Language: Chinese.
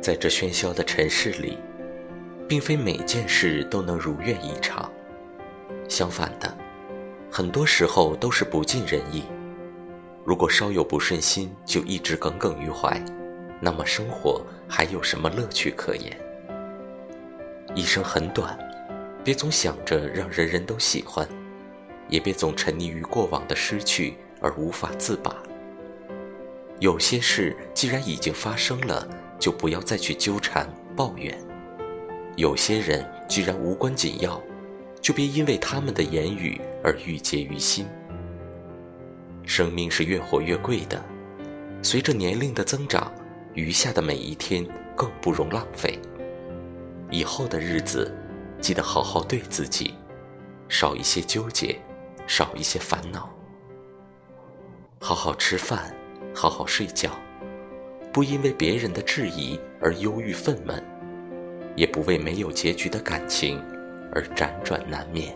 在这喧嚣的尘世里，并非每件事都能如愿以偿，相反的，很多时候都是不尽人意。如果稍有不顺心就一直耿耿于怀，那么生活还有什么乐趣可言？一生很短，别总想着让人人都喜欢，也别总沉溺于过往的失去而无法自拔。有些事既然已经发生了，就不要再去纠缠抱怨；有些人既然无关紧要，就别因为他们的言语而郁结于心。生命是越活越贵的，随着年龄的增长，余下的每一天更不容浪费。以后的日子，记得好好对自己，少一些纠结，少一些烦恼。好好吃饭，好好睡觉，不因为别人的质疑而忧郁愤懑，也不为没有结局的感情而辗转难眠。